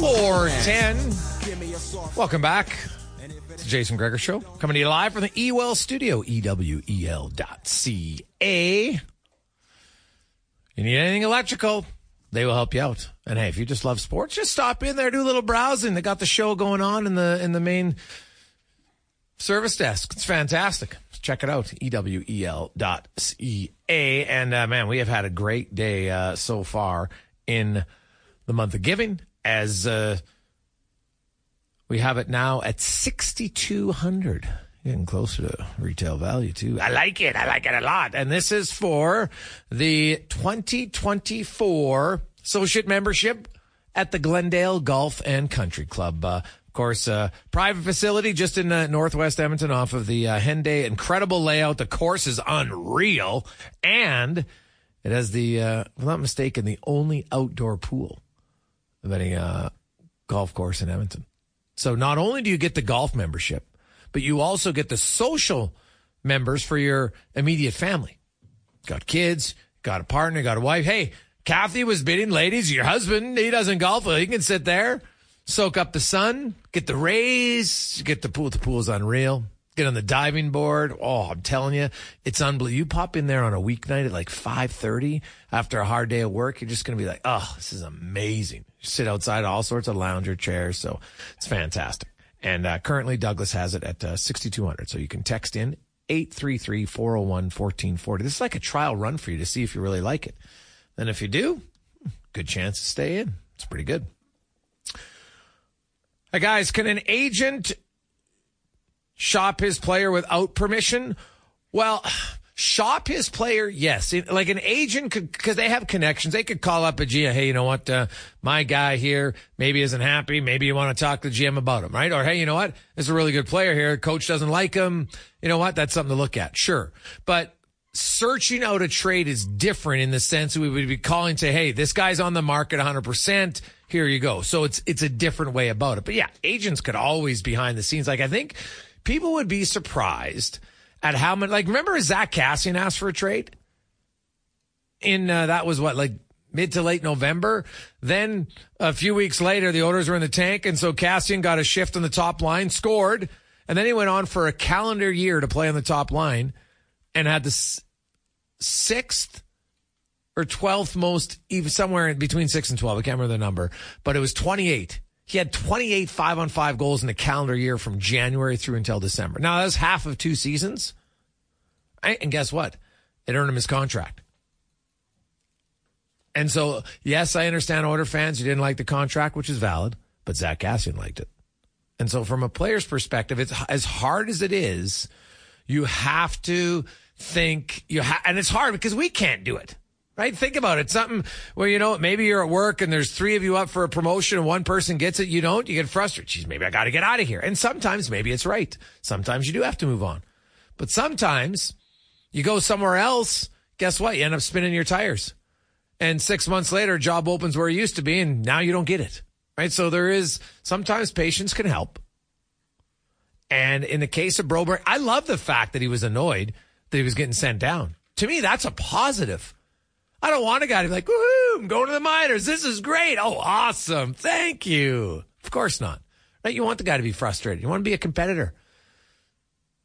410. Welcome back. It's Jason Gregor Show. Coming to you live from the EWEL studio, E-W-E-L dot C-A. You need anything electrical, they will help you out. And hey, if you just love sports, just stop in there, do a little browsing. They got the show going on in the in the main service desk. It's fantastic. Check it out, E-W-E-L dot C-A. And uh, man, we have had a great day uh, so far in the month of giving as uh, we have it now at 6200 getting closer to retail value too i like it i like it a lot and this is for the 2024 associate membership at the glendale golf and country club uh, of course, uh, private facility just in uh, Northwest Edmonton off of the uh, Henday. Incredible layout. The course is unreal. And it has the, uh, if I'm not mistaken, the only outdoor pool of any uh, golf course in Edmonton. So not only do you get the golf membership, but you also get the social members for your immediate family. Got kids, got a partner, got a wife. Hey, Kathy was bidding, ladies, your husband, he doesn't golf. He can sit there, soak up the sun, get the rays, get the pool. The pool's unreal. Get on the diving board. Oh, I'm telling you, it's unbelievable. You pop in there on a weeknight at like 5:30 after a hard day of work, you're just going to be like, "Oh, this is amazing." You sit outside all sorts of lounger chairs, so it's fantastic. And uh, currently Douglas has it at uh, 6200, so you can text in 833-401-1440. This is like a trial run for you to see if you really like it. Then if you do, good chance to stay in. It's pretty good. Hey guys, can an agent shop his player without permission? Well, shop his player, yes. Like an agent could, because they have connections, they could call up a GM. Hey, you know what? Uh, my guy here maybe isn't happy. Maybe you want to talk to the GM about him, right? Or hey, you know what? This is a really good player here. Coach doesn't like him. You know what? That's something to look at. Sure. But searching out a trade is different in the sense that we would be calling to, hey, this guy's on the market 100%. Here you go. So it's, it's a different way about it. But yeah, agents could always behind the scenes. Like I think people would be surprised at how many, like remember Zack Kassian asked for a trade? In, uh, that was what, like mid to late November. Then a few weeks later, the Oilers were in the tank. And so Kassian got a shift on the top line, scored. And then he went on for a calendar year to play on the top line and had the sixth or 12th most, even somewhere between six and 12. I can't remember the number, but it was 28. He had 28 five on five goals in a calendar year from January through until December. Now that was half of two seasons. And guess what? It earned him his contract. And so, yes, I understand Oiler fans. You didn't like the contract, which is valid, but Zach Zack Kassian liked it. And so, from a player's perspective, it's as hard as it is. You have to think you ha- and it's hard because we can't do it. Right? Think about it. Something where, you know, maybe you're at work and there's three of you up for a promotion and one person gets it. You don't, you get frustrated. Geez, maybe I got to get out of here. And sometimes maybe it's right. Sometimes you do have to move on. But sometimes you go somewhere else. Guess what? You end up spinning your tires. And six months later, job opens where it used to be and now you don't get it. Right? So there is sometimes patience can help. And in the case of Broberg, I love the fact that he was annoyed that he was getting sent down. To me, that's a positive. I don't want a guy to be like, woohoo, I'm going to the minors. This is great. Oh, awesome. Thank you. Of course not. Right? You want the guy to be frustrated. You want to be a competitor.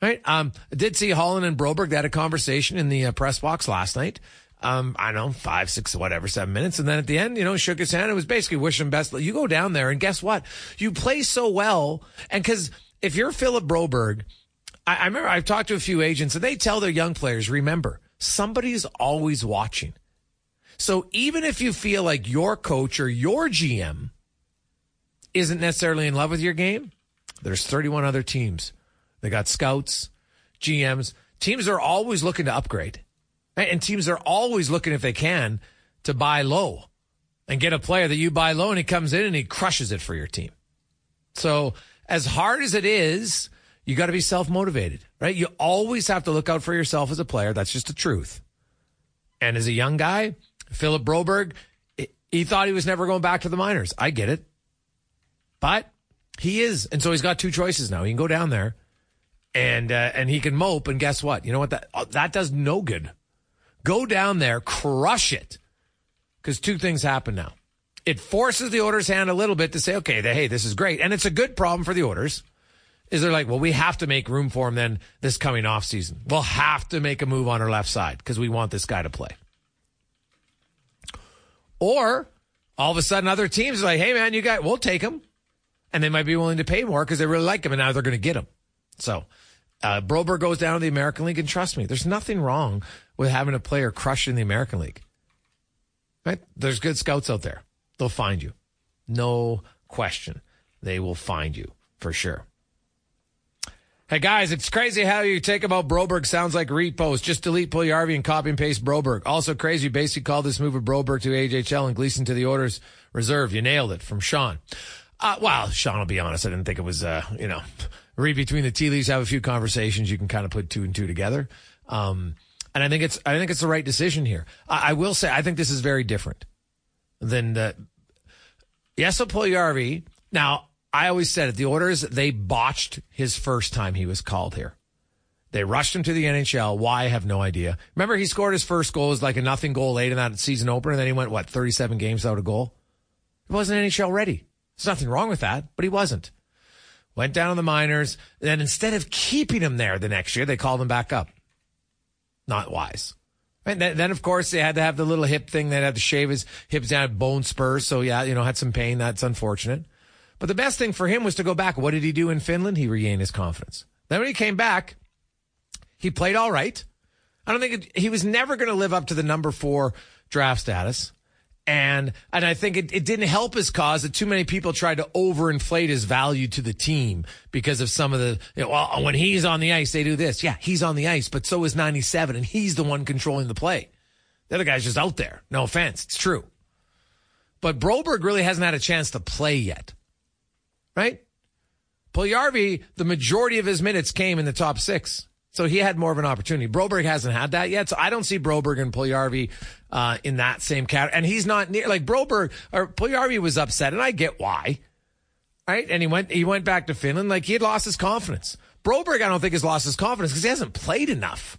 Right? Um, I did see Holland and Broberg. They had a conversation in the uh, press box last night. Um, I don't know, five, six, whatever, seven minutes. And then at the end, you know, shook his hand. It was basically wishing him best. You go down there and guess what? You play so well. And cause if you're Philip Broberg, I, I remember I've talked to a few agents and they tell their young players, remember, somebody's always watching. So even if you feel like your coach or your GM isn't necessarily in love with your game, there's 31 other teams. They got scouts, GMs. Teams are always looking to upgrade. And teams are always looking, if they can, to buy low and get a player that you buy low and he comes in and he crushes it for your team. So as hard as it is, you got to be self motivated, right? You always have to look out for yourself as a player. That's just the truth. And as a young guy, Philip Broberg, he thought he was never going back to the minors. I get it. But he is. And so he's got two choices now. He can go down there and uh, and he can mope and guess what? You know what that uh, that does no good. Go down there, crush it. Cuz two things happen now. It forces the Oilers hand a little bit to say, "Okay, hey, this is great." And it's a good problem for the Oilers. Is they're like, "Well, we have to make room for him then this coming off season. We'll have to make a move on our left side because we want this guy to play." Or all of a sudden, other teams are like, hey, man, you got, we'll take him. And they might be willing to pay more because they really like him and now they're going to get him. So, uh, Broberg goes down to the American League and trust me, there's nothing wrong with having a player crush in the American League. Right? There's good scouts out there. They'll find you. No question. They will find you for sure. Hey guys, it's crazy how you take about Broberg sounds like repost. Just delete Puljujarvi and copy and paste Broberg. Also crazy, basically called this move of Broberg to AHL and Gleason to the Oilers reserve. You nailed it from Sean. Uh, well, Sean, I'll be honest. I didn't think it was, uh, you know, read between the tea leaves, have a few conversations. You can kind of put two and two together. Um, and I think it's, I think it's the right decision here. I, I will say, I think this is very different than the, yes, Puljujarvi. Now, I always said it. The Oilers, they botched his first time he was called here. They rushed him to the NHL. Why? I have no idea. Remember, he scored his first goal as like a nothing goal late in that season opener, and then he went, what, 37 games without a goal? He wasn't NHL ready. There's nothing wrong with that, but he wasn't. Went down in the minors. Then instead of keeping him there the next year, they called him back up. Not wise. And then, then, of course, they had to have the little hip thing. They had to shave his hips down, bone spurs. So, yeah, you know, had some pain. That's unfortunate. But the best thing for him was to go back. What did he do in Finland? He regained his confidence. Then when he came back, he played all right. I don't think it, he was never going to live up to the number four draft status. And, and I think it, it didn't help his cause that too many people tried to overinflate his value to the team because of some of the, you know, well, when he's on the ice, they do this. Yeah, he's on the ice, but so is 97 and he's the one controlling the play. The other guy's just out there. No offense. It's true. But Broberg really hasn't had a chance to play yet right? Puljujarvi, the majority of his minutes came in the top six. So he had more of an opportunity. Broberg hasn't had that yet. So I don't see Broberg and Puljujarvi, uh, in that same category. And he's not near, like Broberg or Puljujarvi was upset and I get why. Right. And he went, he went back to Finland. Like he had lost his confidence. Broberg, I don't think has lost his confidence because he hasn't played enough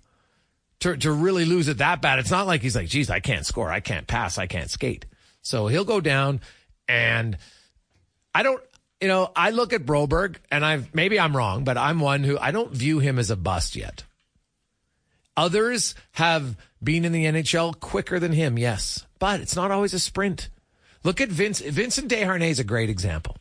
to, to really lose it that bad. It's not like he's like, geez, I can't score. I can't pass. I can't skate. So he'll go down and I don't, you know, I look at Broberg and I've maybe I'm wrong, but I'm one who I don't view him as a bust yet. Others have been in the NHL quicker than him, yes, but it's not always a sprint. Look at Vince. Vincent Desharnais is a great example.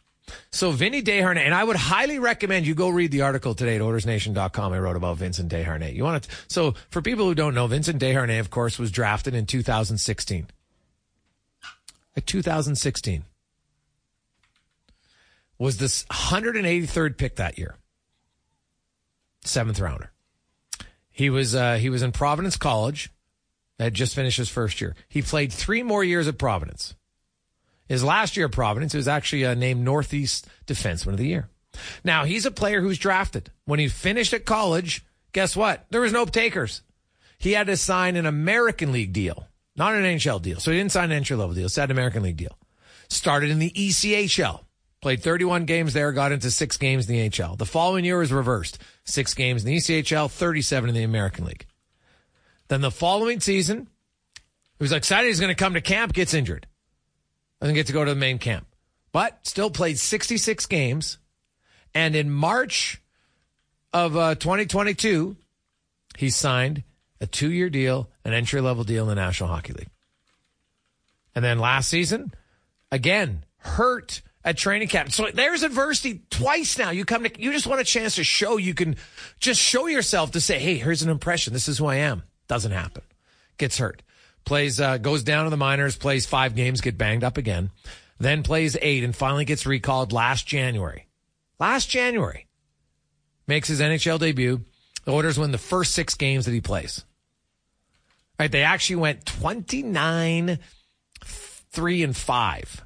So Vinny Desharnais, and I would highly recommend you go read the article today at oilersnation.com I wrote about Vincent Desharnais. You want to, so for people who don't know, Vincent Desharnais, of course, was drafted in 2016. At 2016. Was this 183rd pick that year, seventh rounder. He was uh, he was in Providence College, had just finished his first year. He played three more years at Providence. His last year at Providence, he was actually uh, named Northeast Defenseman of the Year. Now he's a player who's drafted. When he finished at college, guess what? There was no takers. He had to sign an American League deal, not an NHL deal. So he didn't sign an entry level deal. It's an American League deal. Started in the ECHL. Played 31 games there, got into six games in the HL. The following year was reversed. Six games in the ECHL, 37 in the American League. Then the following season, he was excited he's going to come to camp, gets injured. Doesn't get to go to the main camp. But still played 66 games. And in March of uh, 2022, he signed a two year deal, an entry level deal in the National Hockey League. And then last season, again, hurt at training camp. So there's adversity twice now. You come to, you just want a chance to show you can just show yourself to say, Hey, here's an impression. This is who I am. Doesn't happen. Gets hurt. Plays, uh, goes down to the minors, plays five games, get banged up again. Then plays eight and finally gets recalled last January. Last January. Makes his NHL debut. The Oilers win the first six games that he plays. Right. They actually went 29, three and five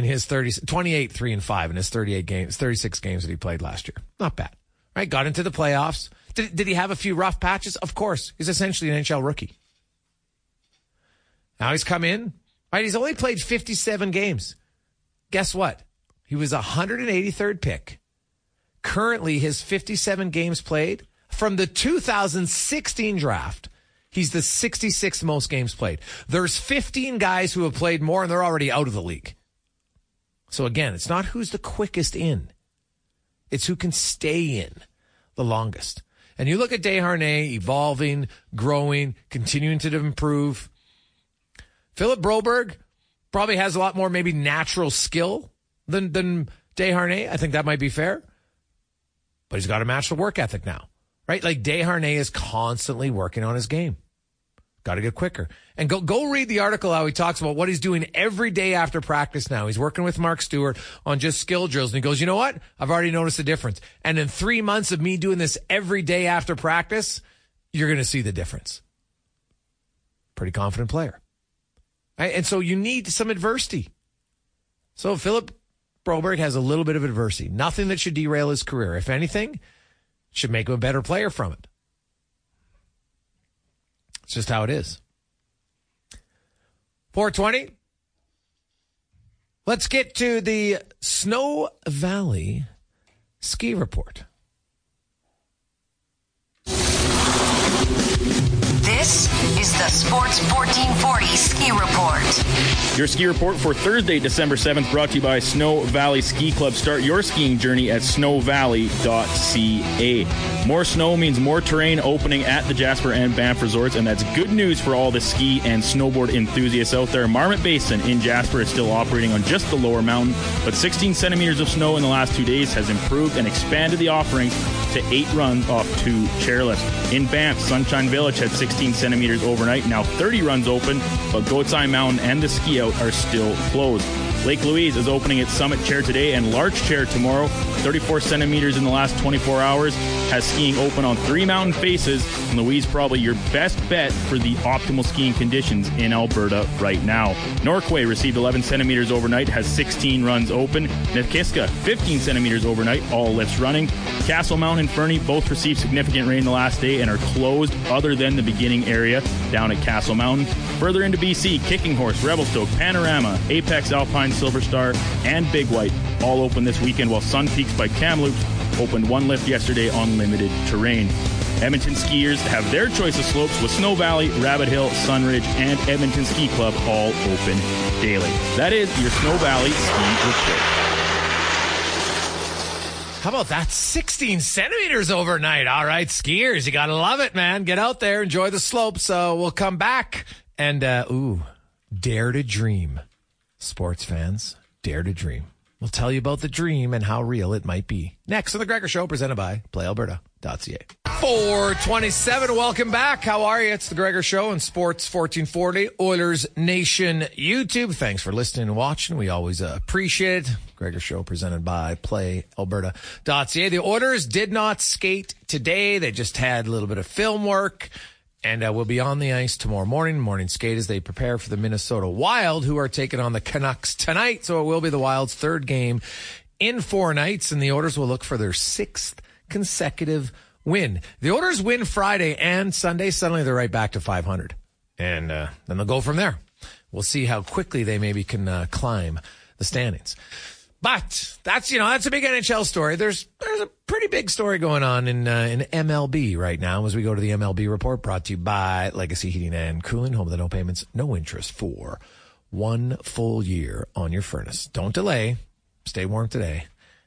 in his 30, 28, 3 and 5 in his 38 games, 36 games that he played last year. Not bad. Right? Got into the playoffs. Did, did he have a few rough patches? Of course. He's essentially an NHL rookie. Now he's come in. Right? He's only played 57 games. Guess what? He was 183rd pick. Currently, his 57 games played from the 2016 draft. He's the 66th most games played. There's 15 guys who have played more and they're already out of the league. So again, it's not who's the quickest in. It's who can stay in the longest. And you look at Desharnais evolving, growing, continuing to improve. Philip Broberg probably has a lot more maybe natural skill than, than Desharnais. I think that might be fair. But he's got to match the work ethic now, right? Like Desharnais is constantly working on his game. Got to get quicker. And go go read the article how he talks about what he's doing every day after practice now. He's working with Mark Stewart on just skill drills. And he goes, you know what? I've already noticed a difference. And in three months of me doing this every day after practice, you're going to see the difference. Pretty confident player. Right? And so you need some adversity. So Philip Broberg has a little bit of adversity. Nothing that should derail his career. If anything, should make him a better player from it. It's just how it is. 420. Let's get to the Snow Valley ski report. This is the Sports 1440 Ski Report. Your ski report for Thursday, December 7th, brought to you by Snow Valley Ski Club. Start your skiing journey at snowvalley.ca. More snow means more terrain opening at the Jasper and Banff resorts, and that's good news for all the ski and snowboard enthusiasts out there. Marmot Basin in Jasper is still operating on just the lower mountain, but 16 centimeters of snow in the last two days has improved and expanded the offerings to eight runs off two chairlifts. In Banff, Sunshine Village had 16 centimeters overnight, now 30 runs open, but Goat's Eye Mountain and the ski out are still closed. Lake Louise is opening its summit chair today and Larch chair tomorrow. 34 centimeters in the last 24 hours. Has skiing open on three mountain faces. And Louise probably your best bet for the optimal skiing conditions in Alberta right now. Norquay received 11 centimeters overnight, has 16 runs open. Nakiska 15 centimeters overnight, all lifts running. Castle Mountain and Fernie both received significant rain the last day and are closed other than the beginning area down at Castle Mountain. Further into BC, Kicking Horse, Revelstoke, Panorama, Apex Alpine Silver Star, and Big White all open this weekend, while Sun Peaks by Kamloops opened one lift yesterday on limited terrain. Edmonton skiers have their choice of slopes with Snow Valley, Rabbit Hill, Sunridge, and Edmonton Ski Club all open daily. That is your Snow Valley Ski Report. How about that? 16 centimeters overnight. All right, skiers, you got to love it, man. Get out there, enjoy the slopes. So we'll come back and, uh, ooh, dare to dream. Sports fans, dare to dream. We'll tell you about the dream and how real it might be. Next on The Gregor Show, presented by PlayAlberta.ca. 427, welcome back. How are you? It's The Gregor Show on Sports 1440, Oilers Nation YouTube. Thanks for listening and watching. We always uh, appreciate it. Gregor Show presented by PlayAlberta.ca. The Oilers did not skate today. They just had a little bit of film work and uh, will be on the ice tomorrow morning, morning skate as they prepare for the Minnesota Wild, who are taking on the Canucks tonight. So it will be the Wild's third game in four nights, and the Oilers will look for their sixth consecutive win. The Oilers win Friday and Sunday. Suddenly they're right back to 500, and uh, then they'll go from there. We'll see how quickly they maybe can uh, climb the standings. But that's you know that's a big NHL story. There's there's a pretty big story going on in uh, in MLB right now as we go to the MLB report brought to you by Legacy Heating and Cooling, home of the no payments, no interest for one full year on your furnace. Don't delay. Stay warm today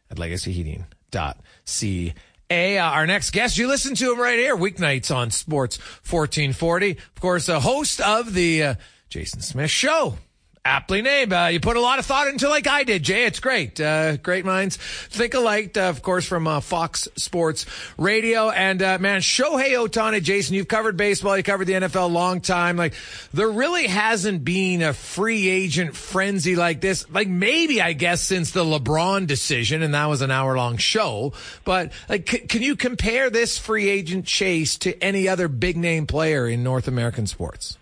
at legacyheating.ca. Uh, our next guest, you listen to him right here, weeknights on Sports 1440. Of course, a host of the uh, Jason Smith Show aptly named. Uh, you put a lot of thought into like I did, Jay. It's great. Uh, great minds think alike, uh, of course, from uh, Fox Sports Radio. And uh, man, Shohei Ohtani, Jason, you've covered baseball, you covered the NFL a long time. Like, there really hasn't been a free agent frenzy like this. Like, maybe, I guess, since the LeBron decision, and that was an hour long show. But, like, c- can you compare this free agent chase to any other big name player in North American sports?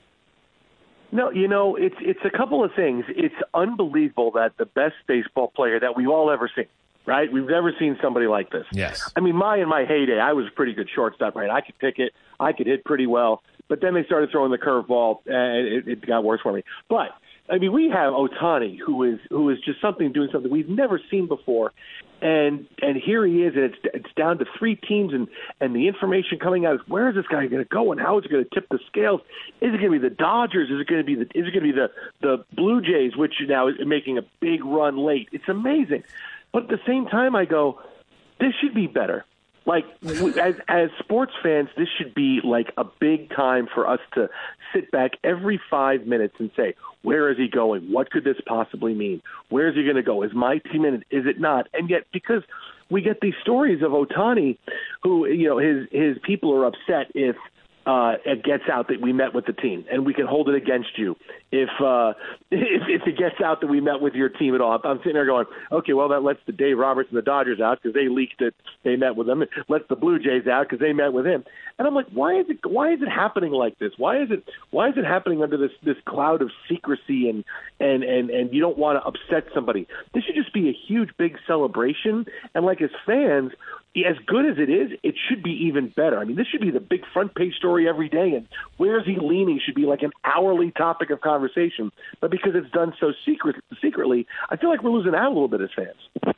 No, you know, it's it's a couple of things. It's unbelievable that the best baseball player that we've all ever seen, right? We've never seen somebody like this. Yes. I mean, my in my heyday, I was a pretty good shortstop, right? I could pick it, I could hit pretty well, but then they started throwing the curveball, and it, it got worse for me. But I mean, we have Ohtani, who is who is just something doing something we've never seen before, and and here he is, and it's it's down to three teams, and and the information coming out is where is this guy going to go, and how is it going to tip the scales? Is it going to be the Dodgers? Is it going to be the is it going to be the the Blue Jays, which now is making a big run late? It's amazing, but at the same time, I go, this should be better like as as sports fans this should be like a big time for us to sit back every 5 minutes and say where is he going? What could this possibly mean? Where is he going to go? Is my team in it? Is it not? And yet because we get these stories of Ohtani who you know his his people are upset if uh, it gets out that we met with the team, and we can hold it against you if uh, if, if it gets out that we met with your team at all. I'm sitting there going, okay, well that lets the Dave Roberts and the Dodgers out because they leaked it. They met with them. It lets the Blue Jays out because they met with him. And I'm like, why is it why is it happening like this? Why is it why is it happening under this this cloud of secrecy and and and and you don't want to upset somebody? This should just be a huge big celebration. And like as fans, as good as it is, it should be even better. I mean, this should be the big front page story every day, and where is he leaning should be like an hourly topic of conversation. But because it's done so secret, secretly, I feel like we're losing out a little bit as fans.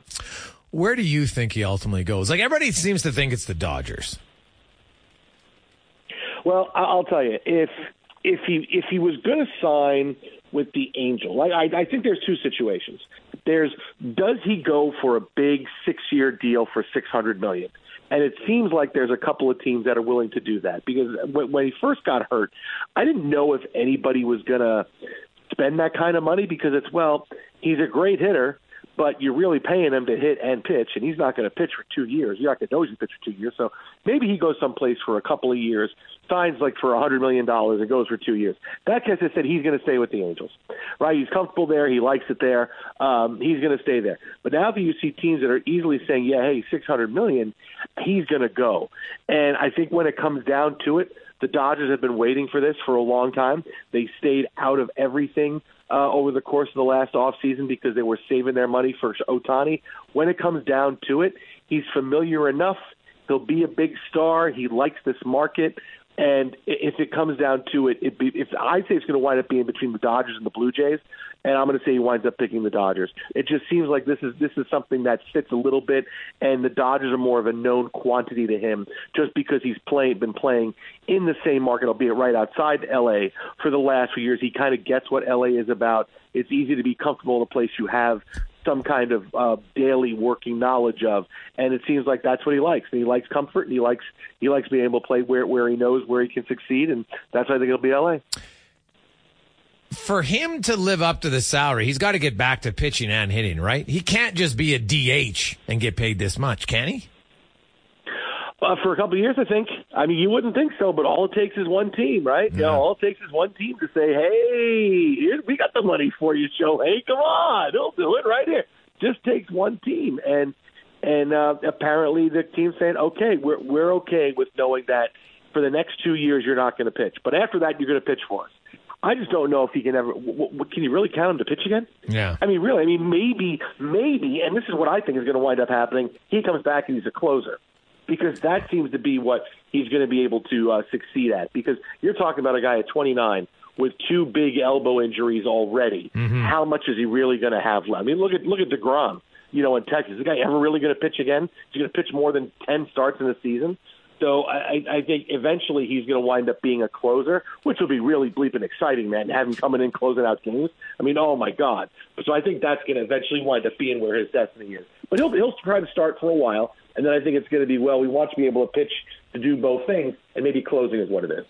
Where do you think he ultimately goes? Like everybody seems to think it's the Dodgers. Well, I- I'll tell you if if he if he was going to sign with the Angel, like I, I think there's two situations. There's does he go for a big six year deal for six hundred million? And it seems like there's a couple of teams that are willing to do that because when, when he first got hurt, I didn't know if anybody was going to spend that kind of money because it's well, he's a great hitter, but you're really paying him to hit and pitch, and he's not going to pitch for two years. You're not going to know he's going to pitch for two years. So maybe he goes someplace for a couple of years, signs like for a hundred million dollars, and goes for two years. That guy said he's going to stay with the Angels, right? He's comfortable there. He likes it there. Um, he's going to stay there. But now that you see teams that are easily saying, "Yeah, hey, six hundred million, he's going to go," and I think when it comes down to it. The Dodgers have been waiting for this for a long time. They stayed out of everything uh, over the course of the last offseason because they were saving their money for Ohtani. When it comes down to it, he's familiar enough. He'll be a big star. He likes this market. And if it comes down to it, it be, if I say it's going to wind up being between the Dodgers and the Blue Jays, and I'm going to say he winds up picking the Dodgers. It just seems like this is this is something that fits a little bit, and the Dodgers are more of a known quantity to him just because he's playing been playing in the same market, albeit right outside L.A. for the last few years. He kind of gets what L.A. is about. It's easy to be comfortable in a place you have some kind of uh, daily working knowledge of, and it seems like that's what he likes. And he likes comfort, and he likes he likes being able to play where where he knows where he can succeed, and that's why I think it'll be L.A. for him to live up to the salary, he's got to get back to pitching and hitting, right? He can't just be a DH and get paid this much, can he? Uh, for a couple of years, I think. I mean, you wouldn't think so, but all it takes is one team, right? Yeah. You know, all it takes is one team to say, "Hey, we got the money for you, Joe. Hey, Come on, they'll do it right here." Just takes one team, and and uh, apparently the team's saying, "Okay, we're we're okay with knowing that for the next two years you're not going to pitch, but after that you're going to pitch for us." I just don't know if he can ever. W- w- can you really count him to pitch again? Yeah. I mean, really. I mean, maybe, maybe, and this is what I think is going to wind up happening. He comes back and he's a closer because that seems to be what he's going to be able to uh, succeed at. Because you're talking about a guy at 29 with two big elbow injuries already. Mm-hmm. How much is he really going to have left? I mean, look at look at Degrom. You know, in Texas, is the guy ever really going to pitch again? Is he going to pitch more than 10 starts in the season? So I, I think eventually he's going to wind up being a closer, which will be really bleeping exciting, man. Him coming in closing out games. I mean, oh my God! So I think that's going to eventually wind up being where his destiny is. But he'll he'll try to start for a while, and then I think it's going to be well. We want to be able to pitch to do both things, and maybe closing is what it is.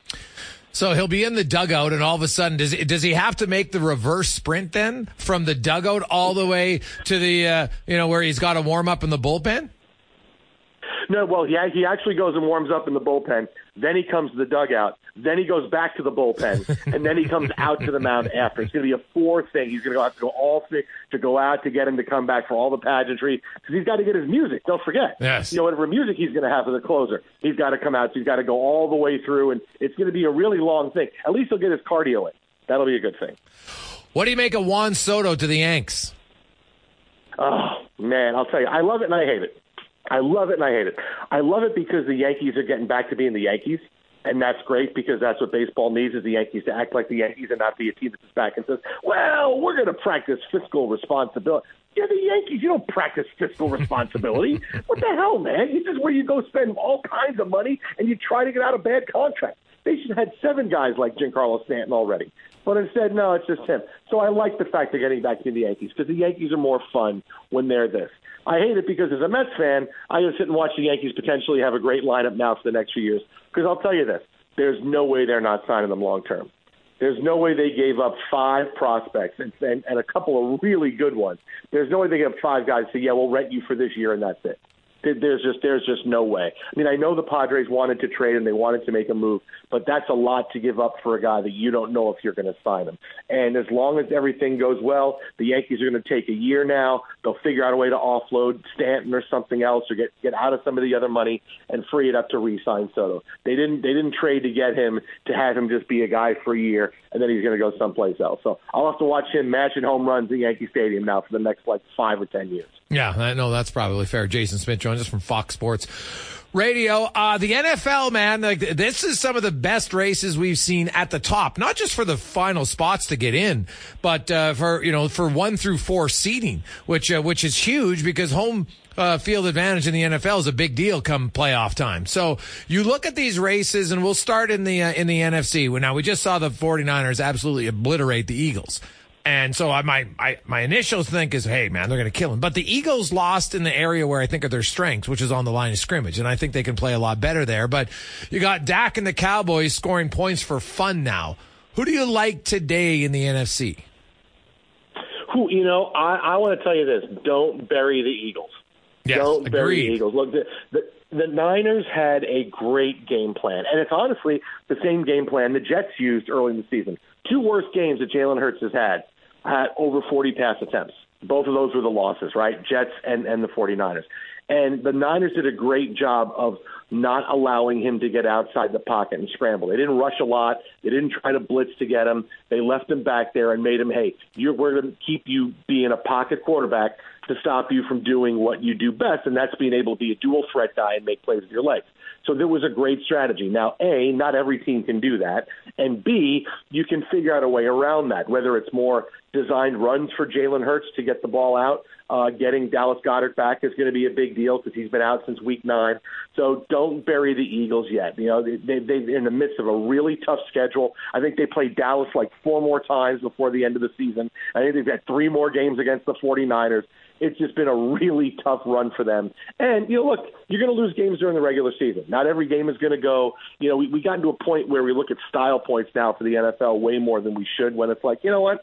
So he'll be in the dugout, and all of a sudden, does does he have to make the reverse sprint then from the dugout all the way to the uh, you know where he's got to warm up in the bullpen? No, well, he he actually goes and warms up in the bullpen. Then he comes to the dugout. Then he goes back to the bullpen, and then he comes out to the mound after. It's going to be a four thing. He's going to have to go all six to go out to get him to come back for all the pageantry because he's got to get his music. Don't forget, yes, you know whatever music he's going to have for the closer, he's got to come out. So he's got to go all the way through, and it's going to be a really long thing. At least he'll get his cardio in. That'll be a good thing. What do you make of Juan Soto to the Yanks? Oh man, I'll tell you, I love it and I hate it. I love it and I hate it. I love it because the Yankees are getting back to being the Yankees, and that's great because that's what baseball needs is the Yankees to act like the Yankees and not be a team that sits back and says, "Well, we're going to practice fiscal responsibility." You're the Yankees. You don't practice fiscal responsibility. what the hell, man? This is where you go spend all kinds of money and you try to get out of bad contracts. They should have had seven guys like Giancarlo Stanton already. But instead, no, it's just him. So I like the fact they're getting back to the Yankees because the Yankees are more fun when they're this. I hate it because as a Mets fan, I just sit and watch the Yankees potentially have a great lineup now for the next few years. Because I'll tell you this: there's no way they're not signing them long term. There's no way they gave up five prospects and, and, and a couple of really good ones. There's no way they gave up five guys. Say, yeah, we'll rent you for this year and that's it. There's just there's just no way. I mean, I know the Padres wanted to trade and they wanted to make a move, but that's a lot to give up for a guy that you don't know if you're going to sign him. And as long as everything goes well, the Yankees are going to take a year now. They'll figure out a way to offload Stanton or something else, or get get out of some of the other money and free it up to re-sign Soto. They didn't they didn't trade to get him to have him just be a guy for a year and then he's going to go someplace else. So I'll have to watch him matching home runs at Yankee Stadium now for the next like five or ten years. Yeah, I know that's probably fair. Jason Smith joins us from Fox Sports Radio. Uh, the NFL, man, like this is some of the best races we've seen at the top, not just for the final spots to get in, but uh, for you know for one through four seating, which uh, which is huge because home uh, field advantage in the NFL is a big deal come playoff time. So you look at these races, and we'll start in the uh, in the NFC. Now we just saw the 49ers absolutely obliterate the Eagles. And so I, my, my, my initial think is, hey, man, they're going to kill him. But the Eagles lost in the area where I think are their strengths, which is on the line of scrimmage. And I think they can play a lot better there. But you got Dak and the Cowboys scoring points for fun now. Who do you like today in the NFC? Who, you know, I, I want to tell you this. Don't bury the Eagles. Yes, Don't bury the Eagles. Look, the, the, the Niners had a great game plan. And it's honestly the same game plan the Jets used early in the season. Two worst games that Jalen Hurts has had had over 40 pass attempts. Both of those were the losses, right? Jets and, and the 49ers. And the Niners did a great job of not allowing him to get outside the pocket and scramble. They didn't rush a lot. They didn't try to blitz to get him. They left him back there and made him, hey, you're, we're going to keep you being a pocket quarterback to stop you from doing what you do best, and that's being able to be a dual threat guy and make plays with your legs. So there was a great strategy. Now, A, not every team can do that. And B, you can figure out a way around that, whether it's more designed runs for Jalen Hurts to get the ball out. Uh, getting Dallas Goedert back is going to be a big deal because he's been out since week nine. So don't bury the Eagles yet. You know, they, they, they're in the midst of a really tough schedule. I think they play Dallas like four more times before the end of the season. I think they've got three more games against the 49ers it's just been a really tough run for them. And you know, look, you're going to lose games during the regular season. Not every game is going to go. You know, we, we got into a point where we look at style points now for the NFL way more than we should. When it's like, you know what,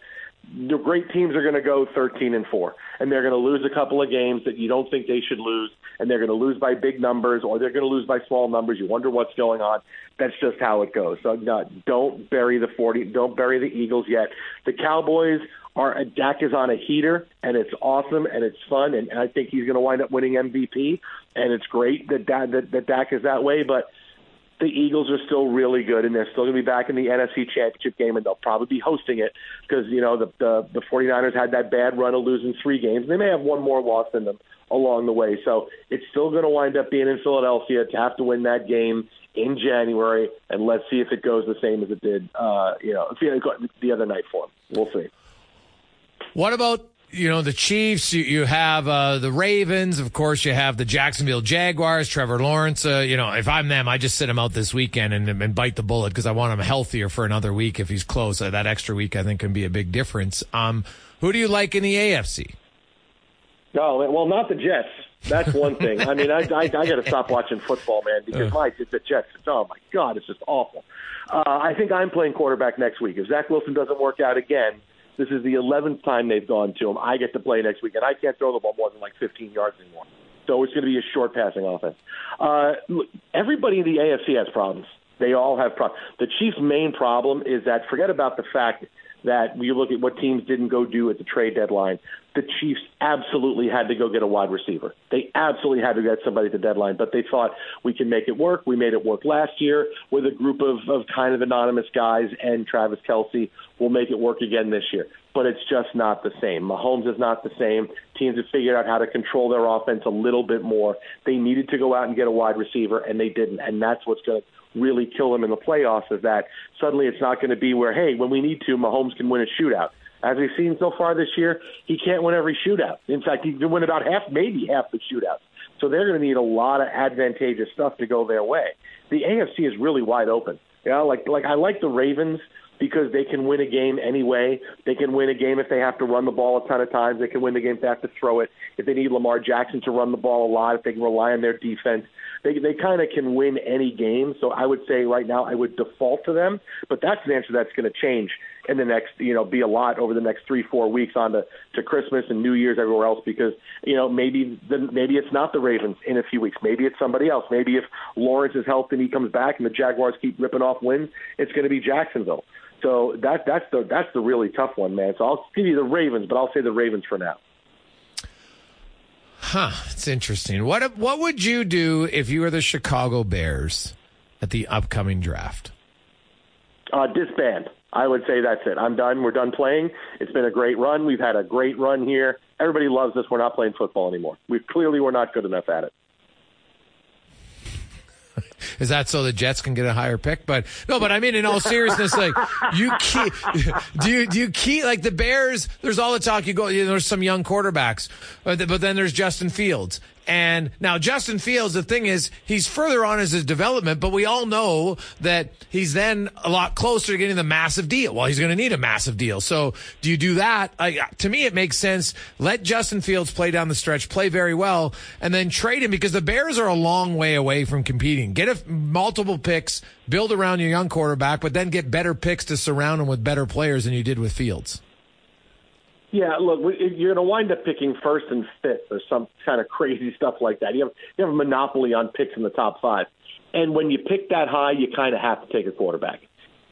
the great teams are going to go 13 and four, and they're going to lose a couple of games that you don't think they should lose, and they're going to lose by big numbers or they're going to lose by small numbers. You wonder what's going on. That's just how it goes. So no, don't bury the 40. Don't bury the Eagles yet. The Cowboys are Dak is on a heater, and it's awesome and it's fun, and, I think he's going to wind up winning MVP, and it's great that, that that Dak is that way, but the Eagles are still really good, and they're still going to be back in the NFC Championship game, and they'll probably be hosting it because you know the, the the 49ers had that bad run of losing three games. They may have one more loss in them along the way, so it's still going to wind up being in Philadelphia to have to win that game in January, and let's see if it goes the same as it did, uh, you know, the other night for them. We'll see. What about you know the Chiefs. You, you have uh, the Ravens, of course. You have the Jacksonville Jaguars. Trevor Lawrence. Uh, you know, if I'm them, I just sit him out this weekend and, and bite the bullet because I want him healthier for another week. If he's close, uh, that extra week I think can be a big difference. Um, who do you like in the AFC? No, well, not the Jets. That's one thing. I mean, I I, I got to stop watching football, man, because my the Jets. Oh my God, it's just awful. Uh, I think I'm playing quarterback next week. If Zach Wilson doesn't work out again, this is the 11th time they've gone to him. I get to play next week, and I can't throw the ball more than like 15 yards anymore. So it's going to be a short passing offense. Uh, look, everybody in the AFC has problems. They all have problems. The Chiefs' main problem is that forget about the fact that you look at what teams didn't go do at the trade deadline. The Chiefs absolutely had to go get a wide receiver. They absolutely had to get somebody at the deadline, but they thought we can make it work. We made it work last year with a group of, of kind of anonymous guys and Travis Kelce. We'll make it work again this year. But it's just not the same. Mahomes is not the same. Teams have figured out how to control their offense a little bit more. They needed to go out and get a wide receiver, and they didn't. And that's what's going to really kill them in the playoffs is that suddenly it's not going to be where, hey, when we need to, Mahomes can win a shootout. As we've seen so far this year, he can't win every shootout. In fact, he can win about half, maybe half the shootouts. So they're going to need a lot of advantageous stuff to go their way. The AFC is really wide open. Know, like like I like the Ravens because they can win a game anyway. They can win a game if they have to run the ball a ton of times. They can win the game if they have to throw it. If they need Lamar Jackson to run the ball a lot, if they can rely on their defense they they kind of can win any game. So I would say right now I would default to them, but that's an answer that's going to change in the next you know be a lot over the next three four weeks on to, to Christmas and New Year's everywhere else because you know maybe the, maybe it's not the Ravens in a few weeks. Maybe it's somebody else. Maybe if Lawrence is healthy and he comes back and the Jaguars keep ripping off wins, it's going to be Jacksonville. So that that's the that's the really tough one, man. So I'll give you the Ravens, but I'll say the Ravens for now. Huh, it's interesting. What what would you do if you were the Chicago Bears at the upcoming draft? Uh, disband. I would say that's it. I'm done. We're done playing. It's been a great run. We've had a great run here. Everybody loves us. We're not playing football anymore. We clearly we're not good enough at it. Is that so the Jets can get a higher pick? But no, but I mean, in all seriousness, like you keep, do you, do you keep, like the Bears, there's all the talk you go, you know, there's some young quarterbacks, but, but then there's Justin Fields. And now Justin Fields, the thing is, he's further on as his development, but we all know that he's then a lot closer to getting the massive deal. Well, he's going to need a massive deal. So do you do that? Like, to me, it makes sense. Let Justin Fields play down the stretch, play very well, and then trade him because the Bears are a long way away from competing. Get a, multiple picks, build around your young quarterback, but then get better picks to surround him with better players than you did with Fields. Yeah, look, you're going to wind up picking first and fifth or some kind of crazy stuff like that. You have you have a monopoly on picks in the top five, and when you pick that high, you kind of have to take a quarterback.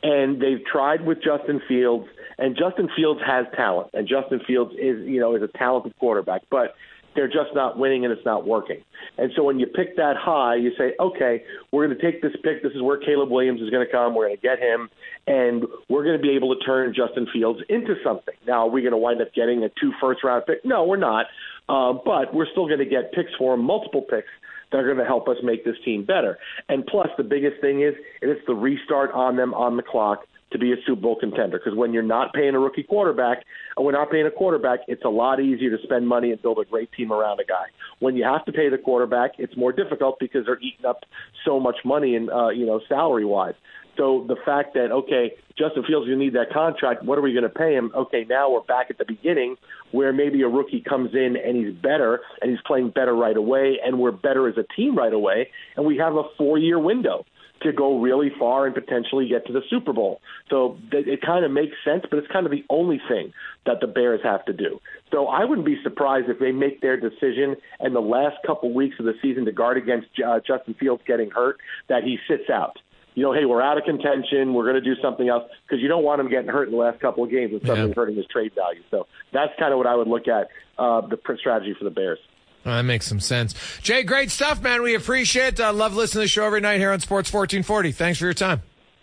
And they've tried with Justin Fields, and Justin Fields has talent, and Justin Fields is you know is a talented quarterback, but they're just not winning and it's not working. And so when you pick that high, you say, okay, we're going to take this pick. This is where Caleb Williams is going to come. We're going to get him, and we're going to be able to turn Justin Fields into something. Now, are we going to wind up getting a two first round pick? No, we're not. Uh, but we're still going to get picks for him, multiple picks that are going to help us make this team better. And plus, the biggest thing is it's the restart on them on the clock to be a Super Bowl contender. Because when you're not paying a rookie quarterback, and we're not paying a quarterback, it's a lot easier to spend money and build a great team around a guy. When you have to pay the quarterback, it's more difficult because they're eating up so much money and uh, you know salary wise. So the fact that okay, Justin Fields, you need that contract. What are we going to pay him? Okay, now we're back at the beginning where maybe a rookie comes in and he's better and he's playing better right away, and we're better as a team right away, and we have a four-year window to go really far and potentially get to the Super Bowl. So it kind of makes sense, but it's kind of the only thing that the Bears have to do. So I wouldn't be surprised if they make their decision in the last couple weeks of the season to guard against uh, Justin Fields getting hurt that he sits out you know, hey, we're out of contention. We're going to do something else because you don't want him getting hurt in the last couple of games and suddenly yeah. hurting his trade value. So that's kind of what I would look at uh, the strategy for the Bears. That makes some sense. Jay, great stuff, man. We appreciate it. I love listening to the show every night here on Sports 1440. Thanks for your time.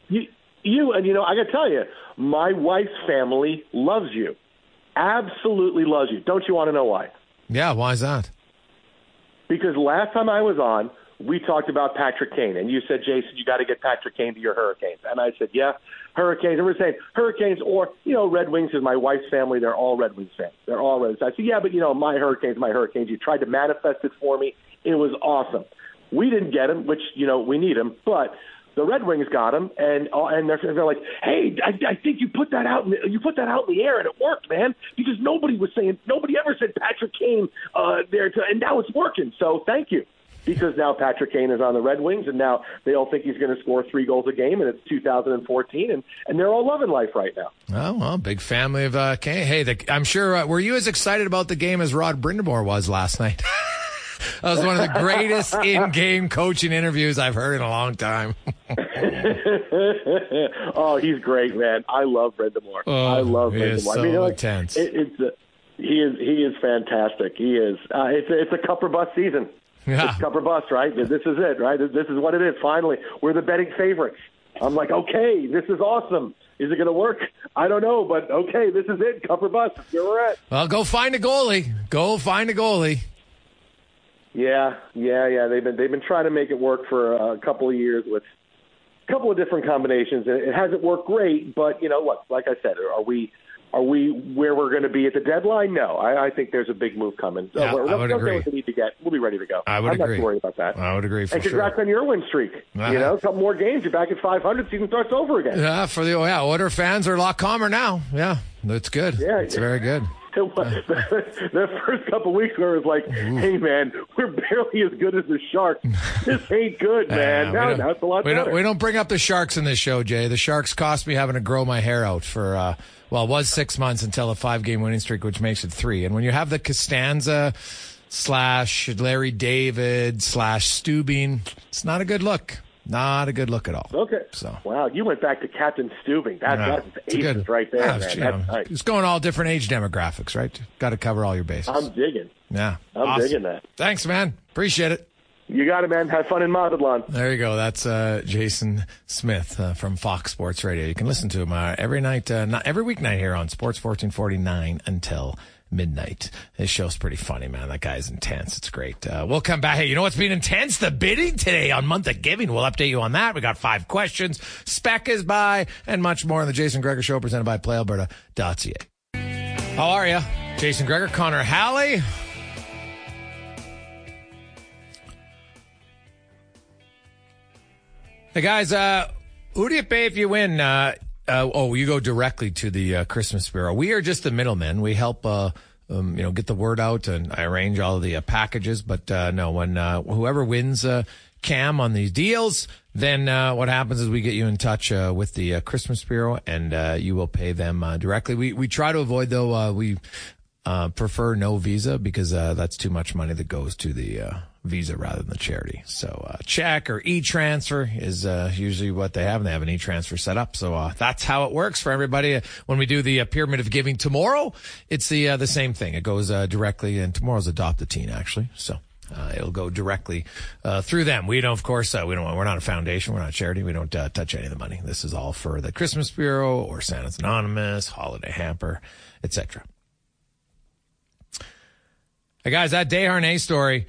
You, you and you know, I got to tell you, my wife's family loves you. Absolutely loves you. Don't you want to know why? Yeah, why is that? Because last time I was on, we talked about Patrick Kane, and you said, Jason, you got to get Patrick Kane to your Hurricanes. And I said, yeah, Hurricanes. And we're saying Hurricanes or, you know, Red Wings is my wife's family. They're all Red Wings fans. They're all Red Wings. I said, yeah, but, you know, my Hurricanes, my Hurricanes. You tried to manifest it for me. It was awesome. We didn't get him, which, you know, we need him. But the Red Wings got him, and uh, and they're, they're like, "Hey, I, I think you put that out, in the, you put that out in the air, and it worked, man." Because nobody was saying, nobody ever said Patrick Kane uh, there, to, and now it's working. So thank you because now Patrick Kane is on the Red Wings, and now they all think he's going to score three goals a game, and it's 2014, and, and they're all loving life right now. Oh, well, big family of uh, Kane. Hey, the, I'm sure, uh, were you as excited about the game as Rod Brind'Amour was last night? that was one of the greatest in-game coaching interviews I've heard in a long time. oh, he's great, man. I love Brind'Amour. Oh, I love Brind'Amour. So I mean, like, intense. It, it's a, he is he is fantastic. He is. Uh, it's a, it's a cup or bust season. Yeah. It's cup or bust, right? This is it, right? This is what it is. Finally, we're the betting favorites. I'm like, okay, this is awesome. Is it going to work? I don't know, but okay, this is it. Cup or bust. Here we're at. Well, go find a goalie. Go find a goalie. Yeah, yeah, yeah. They've been they've been trying to make it work for a couple of years with a couple of different combinations. and It hasn't worked great, but you know what? Like I said, are we are we where we're going to be at the deadline? No, I, I think there's a big move coming. Yeah, so I would agree. What we need to get, we'll be ready to go. I would I'm agree. not worried about that. I would agree. and congrats sure. on your win streak. Uh-huh. You know, a couple more games, you're back at 500. Season starts over again. Yeah, for the oh yeah, Oilers fans are a lot calmer now. Yeah, that's good. Yeah, it's very good. the first couple weeks where it was like, "Hey man, we're barely as good as the Sharks. This ain't good, man." Now, now it's a lot we better. Don't, we don't bring up the Sharks in this show, Jay. The Sharks cost me having to grow my hair out for uh, well, it was six months until a five game winning streak, which makes it three. And when you have the Costanza slash Larry David slash Stubing, it's not a good look. Not a good look at all. Okay. So wow, you went back to Captain Stubing. That, yeah. That's good, right there, yeah, man. Know. It's going all different age demographics, right? Got to cover all your bases. I'm digging. Yeah, I'm awesome. digging that. Thanks, man. Appreciate it. You got it, man. Have fun in Mazatlan. There you go. That's uh, Jason Smith uh, from Fox Sports Radio. You can listen to him uh, every night, uh, not every weeknight here on Sports 1449 until midnight. His show's pretty funny, man. That guy's intense. It's great. Uh, we'll come back. Hey, you know what's been intense? The bidding today on Month of Giving. We'll update you on that. We got five questions. Spec is by and much more on the Jason Gregor Show presented by PlayAlberta.ca. How are you? Jason Gregor, Connor Halley. Hey guys, uh, who do you pay if you win? Uh, uh, oh, you go directly to the uh, Christmas Bureau. We are just the middlemen. We help, uh, um, you know, get the word out and I arrange all the uh, packages. But uh, no, when uh whoever wins uh Cam on these deals, then uh what happens is we get you in touch with the Christmas Bureau and uh you will pay them directly. We we try to avoid though. Uh we prefer no Visa because uh that's too much money that goes to the Visa rather than the charity. So uh, check or e-transfer is uh, usually what they have, and they have an e-transfer set up. So uh, that's how it works for everybody. When we do the uh, pyramid of giving tomorrow, it's the uh, the same thing. It goes uh, directly, and tomorrow's adopt a teen actually. So. it'll go directly through them. We don't, of course, we don't. We're not a foundation. We're not a charity. We don't touch any of the money. This is all for the Christmas Bureau or Santa's Anonymous, Holiday Hamper, etc. Hey guys, that Desharnais story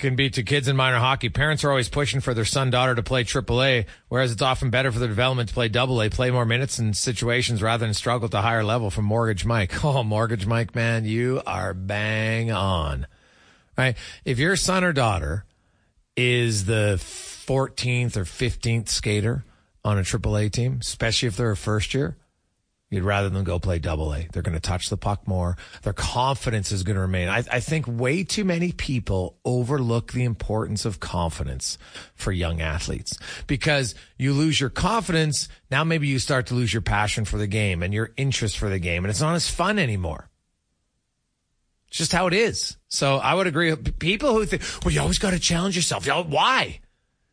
can be to kids in minor hockey. Parents are always pushing for their son daughter to play AAA, whereas it's often better for their development to play AA, play more minutes in situations rather than struggle at the higher level. From Mortgage Mike, oh Mortgage Mike, man, you are bang on. Right? If your son or daughter is the 14th or 15th skater on a AAA team, especially if they're a first year. You'd rather them go play double A. They're going to touch the puck more. Their confidence is going to remain. I, I, think way too many people overlook the importance of confidence for young athletes because you lose your confidence. Now maybe you start to lose your passion for the game and your interest for the game and it's not as fun anymore. It's just how it is. So I would agree. People who think, well, you always got to challenge yourself. Why?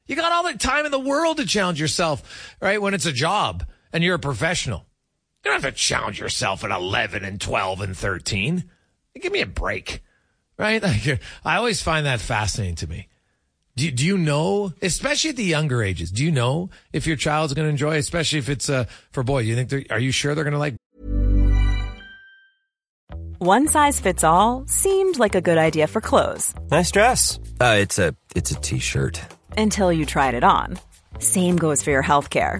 You got all the time in the world to challenge yourself, right? When it's a job and you're a professional. You don't have to challenge yourself at 11 and 12 and 13. Give me a break, right? Like, I always find that fascinating to me. Do, do you know, especially at the younger ages, do you know if your child's going to enjoy, especially if it's uh, for boy? You think are you sure they're going to like? One size fits all seemed like a good idea for clothes. Nice dress. Uh, it's a it's a t-shirt. Until you tried it on. Same goes for your health care.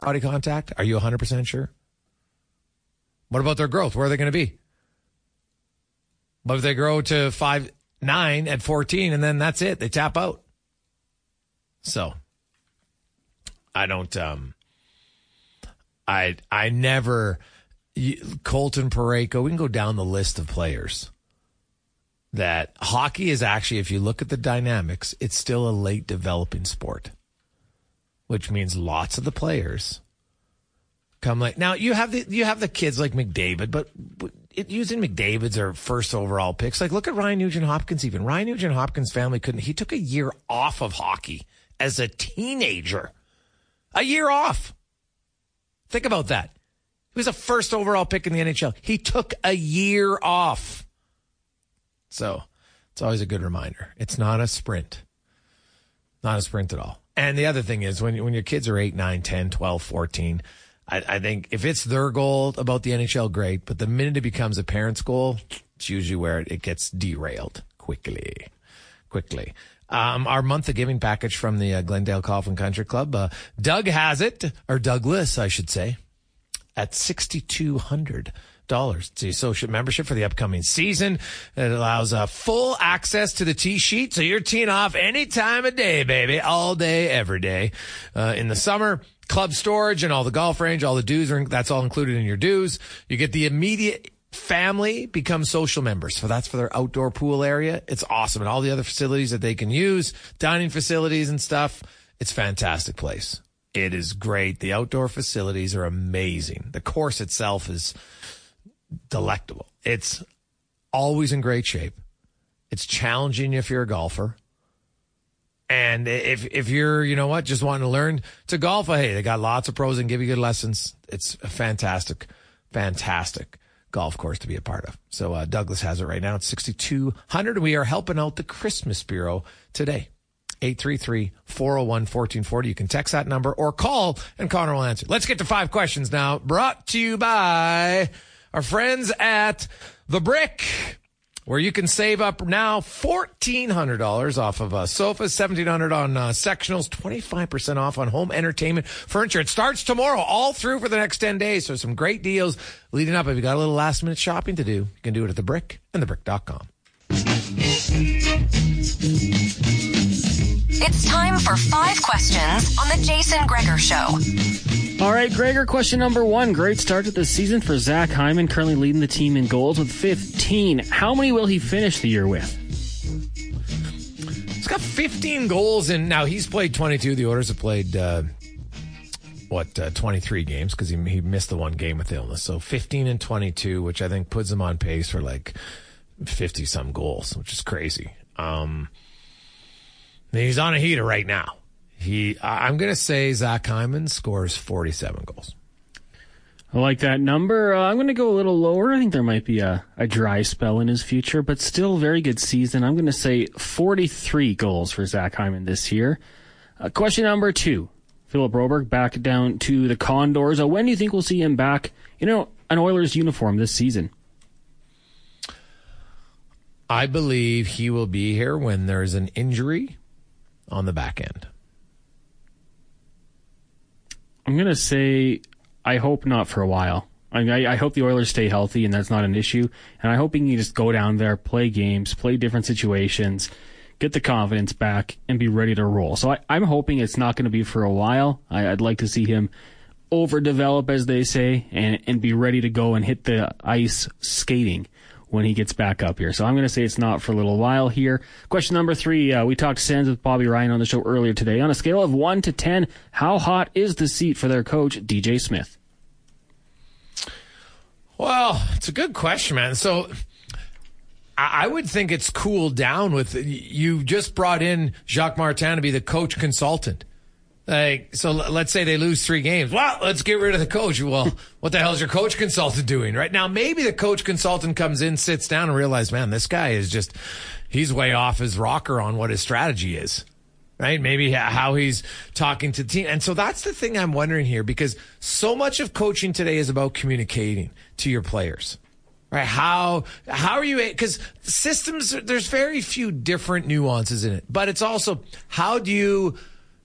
body contact? Are you 100% sure? What about their growth? Where are they going to be? But if they grow to five nine at 14 and then that's it, they tap out. So I don't, um, I, I never, Colton Parayko, we can go down the list of players that hockey is actually, if you look at the dynamics, it's still a late developing sport which means lots of the players come like now you have the you have the kids like McDavid, but it, using McDavid's or first overall picks. Like look at Ryan Nugent Hopkins. Even Ryan Nugent Hopkins' family couldn't. He took a year off of hockey as a teenager. A year off. Think about that. He was a first overall pick in the NHL. He took a year off. So it's always a good reminder. It's not a sprint. Not a sprint at all. And the other thing is when, when your kids are 8, 9, 10, 12, 14, I, I think if it's their goal about the NHL, great. But the minute it becomes a parent's goal, it's usually where it gets derailed quickly, quickly. Um, our month of giving package from the uh, Glendale and Country Club. Uh, Doug has it, or Douglas, I should say, at 6200 dollars. It's the associate membership for the upcoming season. It allows uh, full access to the tee sheet, so you're teeing off any time of day, baby, all day, every day. Uh, in the summer, club storage and all the golf range, all the dues are that's all included in your dues. You get the immediate family become social members. So that's for their outdoor pool area. It's awesome. And all the other facilities that they can use, dining facilities and stuff. It's fantastic place. It is great. The outdoor facilities are amazing. The course itself is delectable. It's always in great shape. It's challenging if you're a golfer. And if if you're, you know what, just wanting to learn to golf, hey, they got lots of pros and give you good lessons. It's a fantastic, fantastic golf course to be a part of. So uh, Douglas has it right now. It's 6200. We are helping out the Christmas Bureau today. 833-401-1440. You can text that number or call and Connor will answer. Let's get to five questions now. Brought to you by our friends at The Brick. where you can save up now $1,400 off of a sofa, $1,700 on uh, sectionals, 25% off on home entertainment furniture. It starts tomorrow, all through for the next 10 days. So some great deals leading up. If you got a little last minute shopping to do, you can do it at The Brick and TheBrick.com. It's time for five questions on the Jason Gregor Show. All right, Gregor, question number one. Great start to the season for Zach Hyman, currently leading the team in goals with 15. How many will he finish the year with? He's got 15 goals, and now he's played 22. The Oilers have played, uh, what, uh, 23 games because he, he missed the one game with illness. So 15 and 22, which I think puts him on pace for like 50 some goals, which is crazy. Um, he's on a heater right now. He, I'm going to say Zach Hyman scores 47 goals. I like that number. Uh, I'm going to go a little lower. I think there might be a, a dry spell in his future, but still very good season. I'm going to say 43 goals for Zach Hyman this year. Uh, question number two. Philip Broberg back down to the Condors. Uh, when do you think we'll see him back in you know, an Oilers uniform this season? I believe he will be here when there's an injury on the back end. I'm going to say I hope not for a while. I, mean, I, I, hope the Oilers stay healthy and that's not an issue. And I hope he can just go down there, play games, play different situations, get the confidence back, and be ready to roll. So I, am hoping it's not going to be for a while. I, I'd like to see him overdevelop, as they say, and, and be ready to go and hit the ice skating when he gets back up here. So I'm going to say it's not for a little while here. Question number three. Uh, we talked Sens with Bobby Ryan on the show earlier today. On a scale of one to 10, how hot is the seat for their coach, DJ Smith? Well, it's a good question, man. So I would think it's cooled down with you just brought in Jacques Martin to be the coach consultant. Like, so let's say they lose three games. Well, let's get rid of the coach. Well, what the hell is your coach consultant doing right now? Maybe the coach consultant comes in, sits down and realizes, man, this guy is just, he's way off his rocker on what his strategy is. Right? Maybe how he's talking to the team. And so that's the thing I'm wondering here because so much of coaching today is about communicating to your players right? How how are you? Because systems, there's very few different nuances in it, but it's also how do you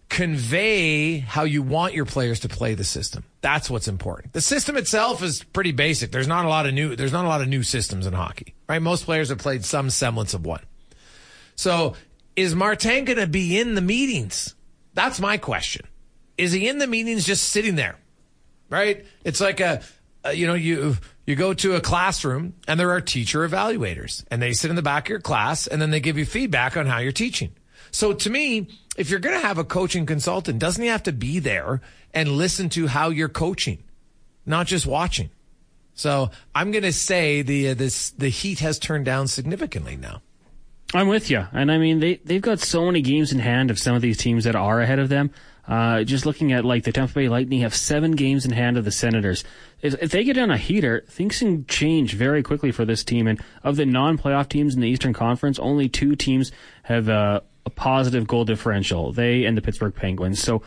convey how you want your players to play the system. That's what's important. The system itself is pretty basic. There's not a lot of new there's not a lot of new systems in hockey, right? Most players have played some semblance of one. So, is Martin going to be in the meetings? That's my question. Is he in the meetings just sitting there? Right? It's like a, a you know, you you go to a classroom and there are teacher evaluators and they sit in the back of your class and then they give you feedback on how you're teaching. So to me, if you're going to have a coaching consultant, doesn't he have to be there and listen to how you're coaching, not just watching? So I'm going to say the uh, this the heat has turned down significantly now. I'm with you, and I mean they they've got so many games in hand of some of these teams that are ahead of them. Uh, just looking at like the Tampa Bay Lightning have seven games in hand of the Senators. If, if, they get on a heater, things can change very quickly for this team. And of the non-playoff teams in the Eastern Conference, only two teams have uh, a positive goal differential. They and the Pittsburgh Penguins. So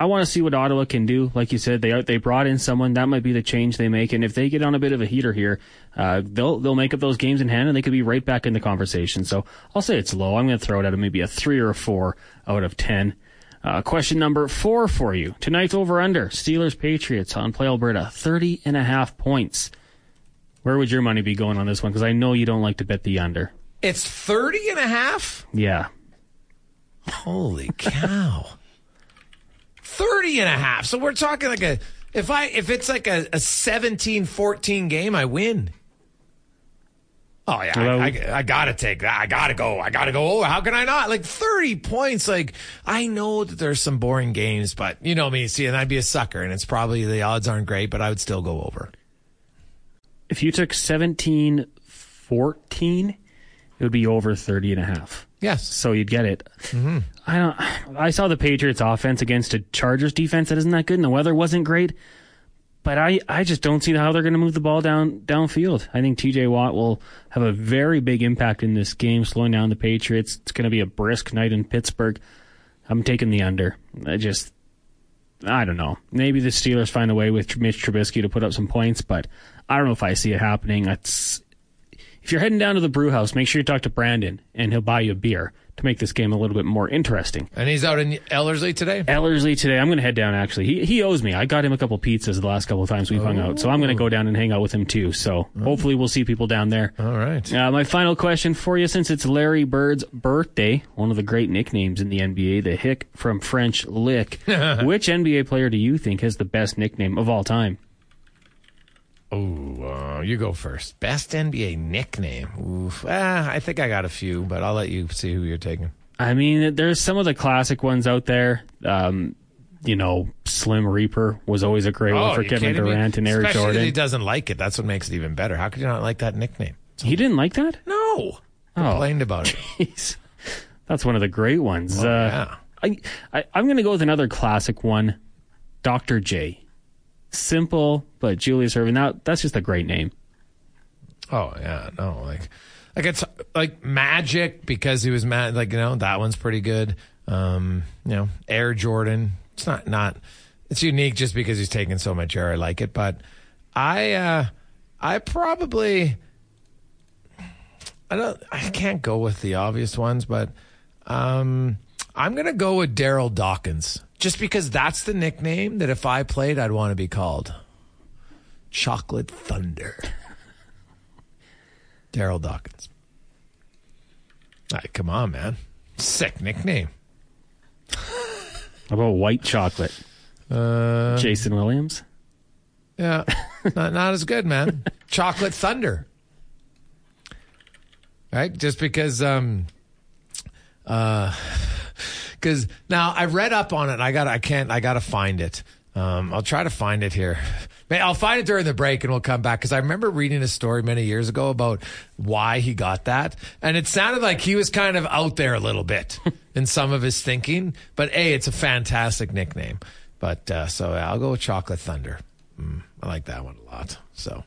I want to see what Ottawa can do. Like you said, they they brought in someone that might be the change they make. And if they get on a bit of a heater here, uh, they'll they'll make up those games in hand, and they could be right back in the conversation. So I'll say it's low. I'm going to throw it at maybe a three or a four out of ten. Uh, question number four for you. Tonight's over under Steelers Patriots on Play Alberta, 30 and a half points. Where would your money be going on this one? Because I know you don't like to bet the under. It's 30 and a half? Yeah. Holy cow. 30 and a half. So we're talking like a if I if it's like a, a 17-14 game, I win. Oh yeah, I, I, I, gotta take that. I gotta go. I gotta go. Oh, how can I not? Like thirty points. Like I know that there's some boring games, but you know me. See, and I'd be a sucker, and it's probably the odds aren't great, but I would still go over. If you took 17-14, it would be over 30 and a half. Yes. So you'd get it. Mm-hmm. I don't. I saw the Patriots offense against a Chargers defense that isn't that good, and the weather wasn't great. But I, I just don't see how they're going to move the ball down downfield. I think T.J. Watt will have a very big impact in this game, slowing down the Patriots. It's going to be a brisk night in Pittsburgh. I'm taking the under. I just, I don't know. Maybe the Steelers find a way with Mitch Trubisky to put up some points, but I don't know if I see it happening. It's if you're heading down to the brew house, make sure you talk to Brandon and he'll buy you a beer to make this game a little bit more interesting. And he's out in Ellerslie today? Ellerslie today. I'm going to head down actually. He he owes me. I got him a couple pizzas the last couple of times we've hung out. So I'm going to go down and hang out with him too. So hopefully we'll see people down there. All right. Uh, my final question for you since it's Larry Bird's birthday, one of the great nicknames in the NBA, the Hick from French Lick. Which NBA player do you think has the best nickname of all time? Oh, you go first. Best NBA nickname. Oof. Ah, I think I got a few, but I'll let you see who you're taking. I mean, there's some of the classic ones out there. Um, you know, Slim Reaper was always a great one for Oh, Kevin me? Durant and Eric Especially Jordan. He doesn't like it. That's what makes it even better. How could you not like that nickname? He didn't like that? No. Oh. Complained about it. Jeez. That's one of the great ones. Oh, uh, yeah. I, I, I'm going to go with another classic one, Dr. J. Simple, but Julius Erving. That, that's just a great name. Oh yeah, no, like like it's like magic because he was mad. Like you know that one's pretty good. Um, you know, Air Jordan. It's not not. It's unique just because he's taking so much air. I like it, but I uh I probably I don't I can't go with the obvious ones, but um I'm gonna go with Daryl Dawkins just because that's the nickname that if I played I'd want to be called. Chocolate Thunder. Daryl Dawkins. All right, come on, man. Sick nickname. How about white chocolate? Uh, Jason Williams? Yeah, not, not as good, man. Chocolate Thunder. Right? Just because, um, uh, because now I read up on it. I got, I can't, I got to find it. Um, I'll try to find it here. Man, I'll find it during the break and we'll come back because I remember reading a story many years ago about why he got that. And it sounded like he was kind of out there a little bit in some of his thinking. But A, it's a fantastic nickname. But uh, so I'll go with Chocolate Thunder. Mm, I like that one a lot. So,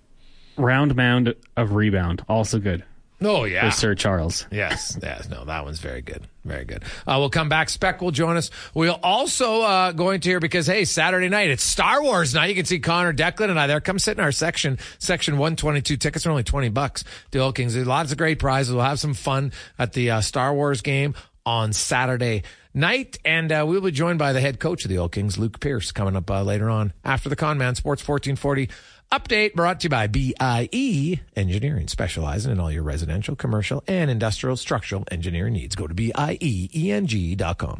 Round mound of rebound. Also good. Oh, yeah. For Sir Charles. Yes, yes, no, that one's very good, very good. Uh, we'll come back. Spec will join us. We'll also uh, going to hear because hey, Saturday night it's Star Wars night. You can see Connor, Declan, and I there. Come sit in our section, section one twenty two. Tickets are only twenty bucks. The Oil Kings. There's lots of great prizes. We'll have some fun at the uh, Star Wars game on Saturday night, and uh, we'll be joined by the head coach of the Oil Kings, Luke Pierce, coming up uh, later on after the Con Man Sports fourteen forty. Update brought to you by BIE Engineering, specializing in all your residential, commercial, and industrial structural engineering needs. Go to BIEENG.com.